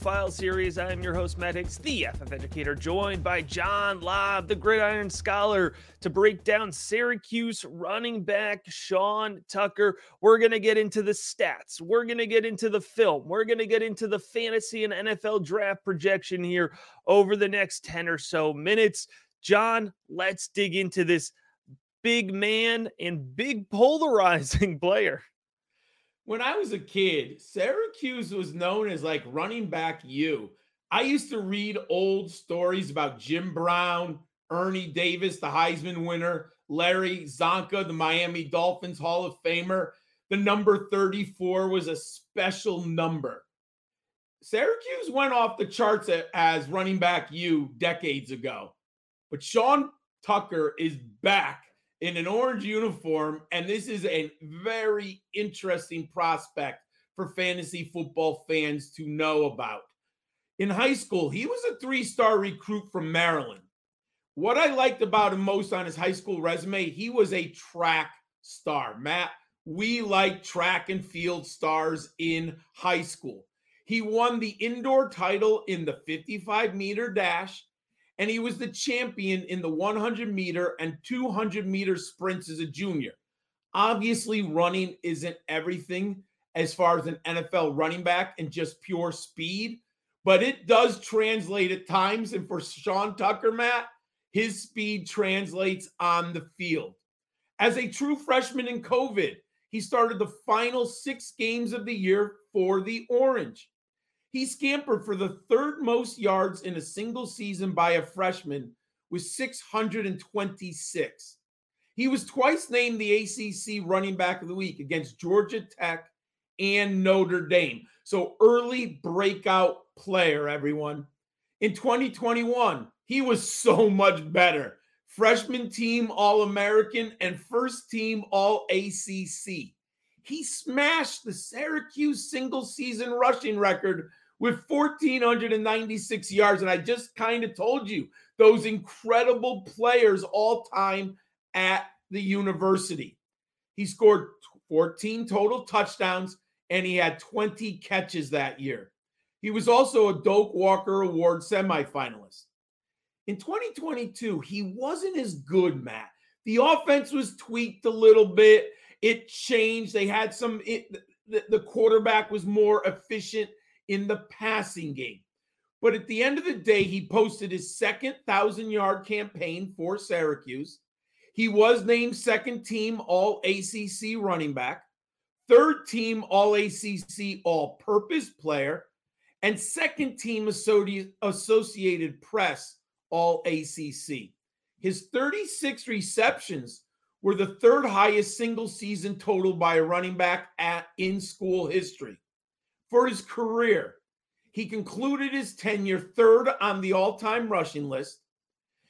Profile Series. I am your host, Matt Hicks, the FF Educator, joined by John Lobb, the Gridiron Scholar, to break down Syracuse running back Sean Tucker. We're going to get into the stats. We're going to get into the film. We're going to get into the fantasy and NFL draft projection here over the next 10 or so minutes. John, let's dig into this big man and big polarizing player when I was a kid, Syracuse was known as like running back you. I used to read old stories about Jim Brown, Ernie Davis, the Heisman winner, Larry Csonka, the Miami Dolphins Hall of Famer. The number 34 was a special number. Syracuse went off the charts as running back you decades ago, but Sean Tucker is back in an orange uniform. And this is a very interesting prospect for fantasy football fans to know about. In high school, he was a three star recruit from Maryland. What I liked about him most on his high school resume, he was a track star. Matt, we like track and field stars in high school. He won the indoor title in the 55 meter dash and he was the champion in the 100 meter and 200 meter sprints as a junior. Obviously, running isn't everything as far as an NFL running back and just pure speed, but it does translate at times. And for Sean Tucker, Matt, his speed translates on the field. As a true freshman in COVID, he started the final six games of the year for the Orange. He scampered for the third most yards in a single season by a freshman with 626. He was twice named the ACC running back of the week against Georgia Tech and Notre Dame. So early breakout player, everyone. In 2021, he was so much better. Freshman team All American and first team All ACC. He smashed the Syracuse single season rushing record with 1,496 yards. And I just kind of told you those incredible players all time at the university. He scored 14 total touchdowns and he had 20 catches that year. He was also a Doak Walker Award semifinalist. In 2022, he wasn't as good, Matt. The offense was tweaked a little bit. It changed. They had some, it, the, the quarterback was more efficient in the passing game. But at the end of the day, he posted his second thousand yard campaign for Syracuse. He was named second team All ACC running back, third team All ACC All Purpose player, and second team Associated Press All ACC. His 36 receptions were the third highest single season total by a running back at in school history for his career. He concluded his tenure third on the all time rushing list.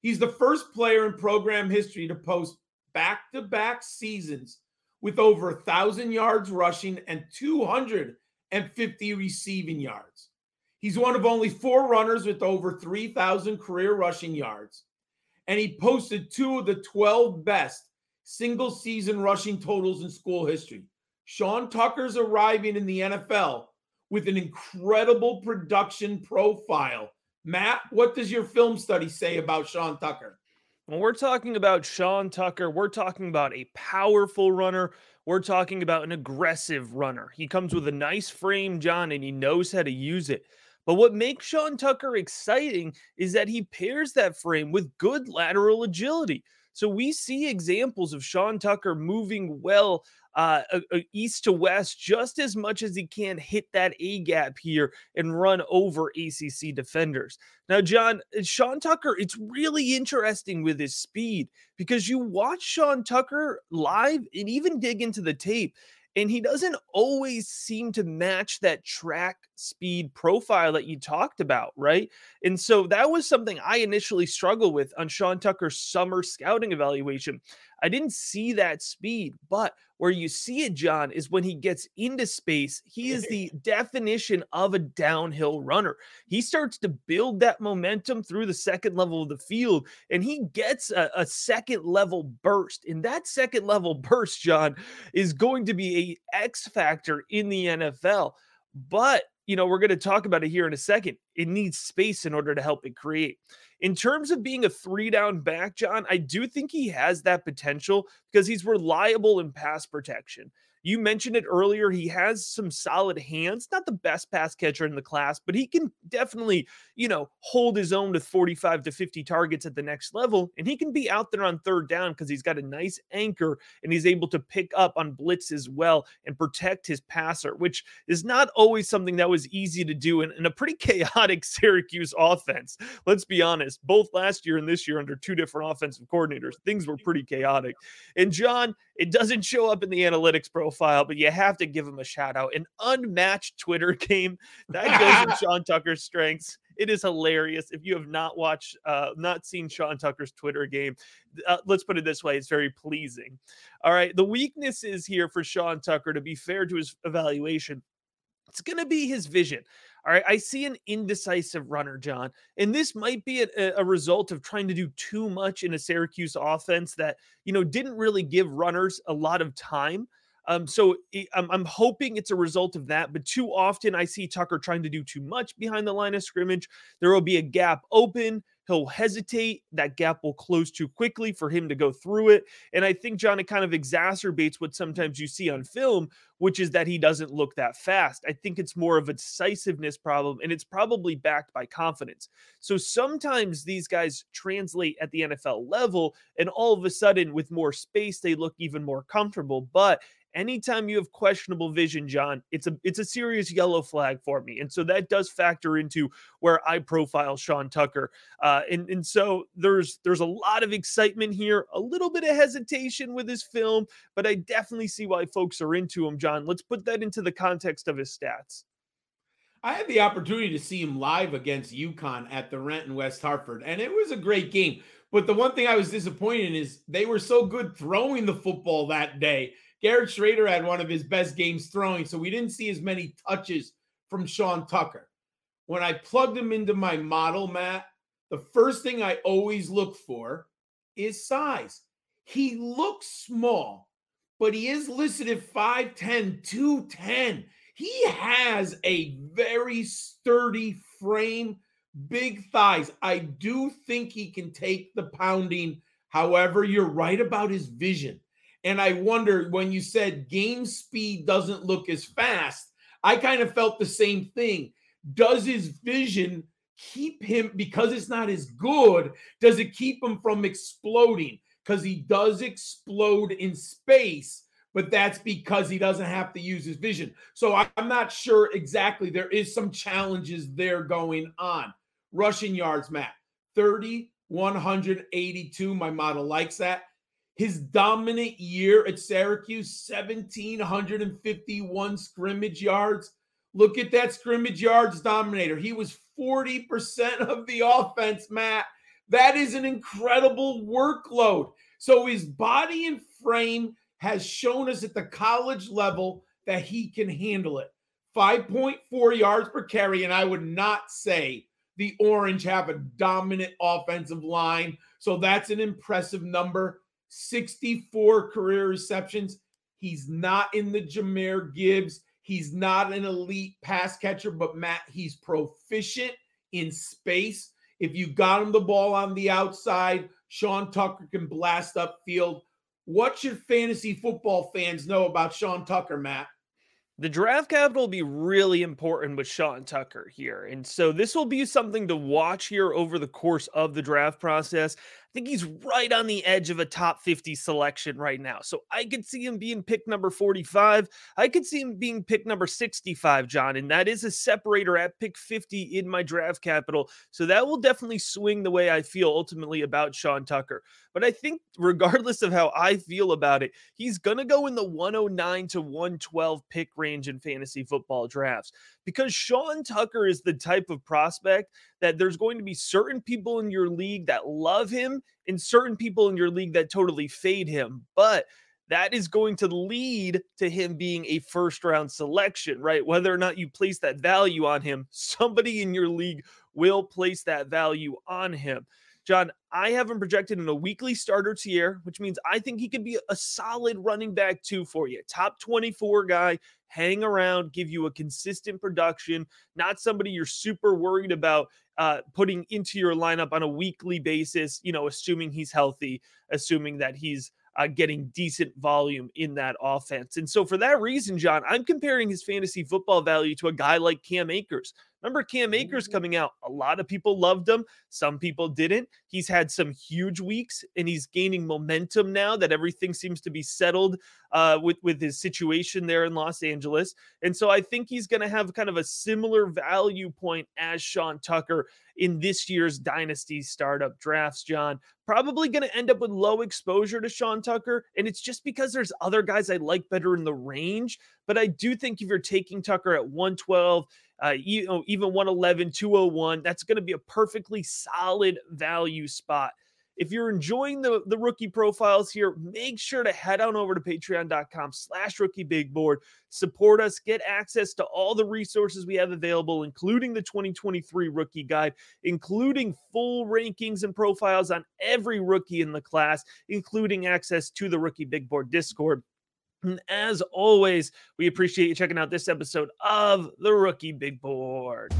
He's the first player in program history to post back to back seasons with over a 1,000 yards rushing and 250 receiving yards. He's one of only four runners with over 3,000 career rushing yards. And he posted two of the 12 best single season rushing totals in school history. Sean Tucker's arriving in the NFL with an incredible production profile. Matt, what does your film study say about Sean Tucker? When we're talking about Sean Tucker, we're talking about a powerful runner. We're talking about an aggressive runner. He comes with a nice frame, John, and he knows how to use it. But what makes Sean Tucker exciting is that he pairs that frame with good lateral agility. So we see examples of Sean Tucker moving well uh, east to west just as much as he can hit that A gap here and run over ACC defenders. Now, John, uh, Sean Tucker, it's really interesting with his speed because you watch Sean Tucker live and even dig into the tape, and he doesn't always seem to match that track speed profile that you talked about, right? And so that was something I initially struggled with on Sean Tucker's summer scouting evaluation. I didn't see that speed, but where you see it, John, is when he gets into space. He is mm-hmm. the definition of a downhill runner. He starts to build that momentum through the second level of the field, and he gets a, a second level burst. And that second level burst, John, is going to be a X factor in the NFL. But you know, we're going to talk about it here in a second. It needs space in order to help it create. In terms of being a three down back, John, I do think he has that potential because he's reliable in pass protection. You mentioned it earlier. He has some solid hands, not the best pass catcher in the class, but he can definitely, you know, hold his own with 45 to 50 targets at the next level. And he can be out there on third down because he's got a nice anchor and he's able to pick up on blitz as well and protect his passer, which is not always something that was easy to do in, in a pretty chaotic Syracuse offense. Let's be honest, both last year and this year under two different offensive coordinators, things were pretty chaotic. And John, it doesn't show up in the analytics profile, but you have to give him a shout out. An unmatched Twitter game that goes in Sean Tucker's strengths. It is hilarious. If you have not watched, uh, not seen Sean Tucker's Twitter game, uh, let's put it this way: it's very pleasing. All right, the weakness is here for Sean Tucker. To be fair to his evaluation, it's going to be his vision. All right. I see an indecisive runner, John. And this might be a, a, result of trying to do too much in a Syracuse offense that, you know, didn't really give runners a lot of time. Um, so I'm, I'm hoping it's a result of that. But too often I see Tucker trying to do too much behind the line of scrimmage. There will be a gap open. He'll hesitate. That gap will close too quickly for him to go through it. And I think, John, it kind of exacerbates what sometimes you see on film, which is that he doesn't look that fast. I think it's more of a decisiveness problem, and it's probably backed by confidence. So sometimes these guys translate at the NFL level, and all of a sudden, with more space, they look even more comfortable. But anytime you have questionable vision, John, it's a it's a serious yellow flag for me, and so that does factor into where I profile Sean Tucker. Uh, and and so there's there's a lot of excitement here, a little bit of hesitation with his film, but I definitely see why folks are into him, John. Let's put that into the context of his stats. I had the opportunity to see him live against UConn at the Rent in West Hartford, and it was a great game. But the one thing I was disappointed in is they were so good throwing the football that day Garrett Shrader had one of his best games throwing, so we didn't see as many touches from Sean Tucker. When I plugged him into my model, Matt, the first thing I always look for is size. He looks small, but he is listed at 5'10, 210. He has a very sturdy frame, big thighs. I do think he can take the pounding. However, you're right about his vision. And I wonder when you said game speed doesn't look as fast, I kind of felt the same thing. Does his vision keep him because it's not as good? Does it keep him from exploding? Because he does explode in space, but that's because he doesn't have to use his vision. So I'm not sure exactly. There is some challenges there going on. Rushing yards, Matt, 30, 182. My model likes that. His dominant year at Syracuse, 1,751 scrimmage yards. Look at that scrimmage yards dominator. He was 40% of the offense, Matt. That is an incredible workload. So his body and frame has shown us at the college level that he can handle it. 5.4 yards per carry. And I would not say the Orange have a dominant offensive line. So that's an impressive number. 64 career receptions. He's not in the Jahmyr Gibbs. He's not an elite pass catcher, but Matt, he's proficient in space. If you got him the ball on the outside, Sean Tucker can blast upfield. What should fantasy football fans know about Sean Tucker, Matt? The draft capital will be really important with Sean Tucker here. And so this will be something to watch here over the course of the draft process. I think he's right on the edge of a top 50 selection right now. So I could see him being pick number 45. I could see him being pick number 65, John. And that is a separator at pick 50 in my draft capital. So that will definitely swing the way I feel ultimately about Sean Tucker. But I think, regardless of how I feel about it, he's going to go in the 109 to 112 pick range in fantasy football drafts because Sean Tucker is the type of prospect that there's going to be certain people in your league that love him and certain people in your league that totally fade him. But that is going to lead to him being a first round selection, right? Whether or not you place that value on him, somebody in your league will place that value on him. John, I have him projected in a weekly starter tier, which means I think he could be a solid running back too for you. Top 24 guy, hang around, give you a consistent production, not somebody you're super worried about uh, putting into your lineup on a weekly basis, you know, assuming he's healthy, assuming that he's uh, getting decent volume in that offense. And so, for that reason, John, I'm comparing his fantasy football value to a guy like Cam Akers. Remember Cam Akers mm-hmm. coming out? A lot of people loved him. Some people didn't. He's had some huge weeks and he's gaining momentum now that everything seems to be settled uh, with, with his situation there in Los Angeles. And so I think he's going to have kind of a similar value point as Sean Tucker in this year's Dynasty startup drafts, John. Probably going to end up with low exposure to Sean Tucker. And it's just because there's other guys I like better in the range. But I do think if you're taking Tucker at 112, uh, you know, even 111, 201, that's going to be a perfectly solid value spot. If you're enjoying the, the rookie profiles here, make sure to head on over to patreon.com slash rookie big board. Support us, get access to all the resources we have available, including the 2023 rookie guide, including full rankings and profiles on every rookie in the class, including access to the rookie big board Discord. And as always, we appreciate you checking out this episode of the Rookie Big Board.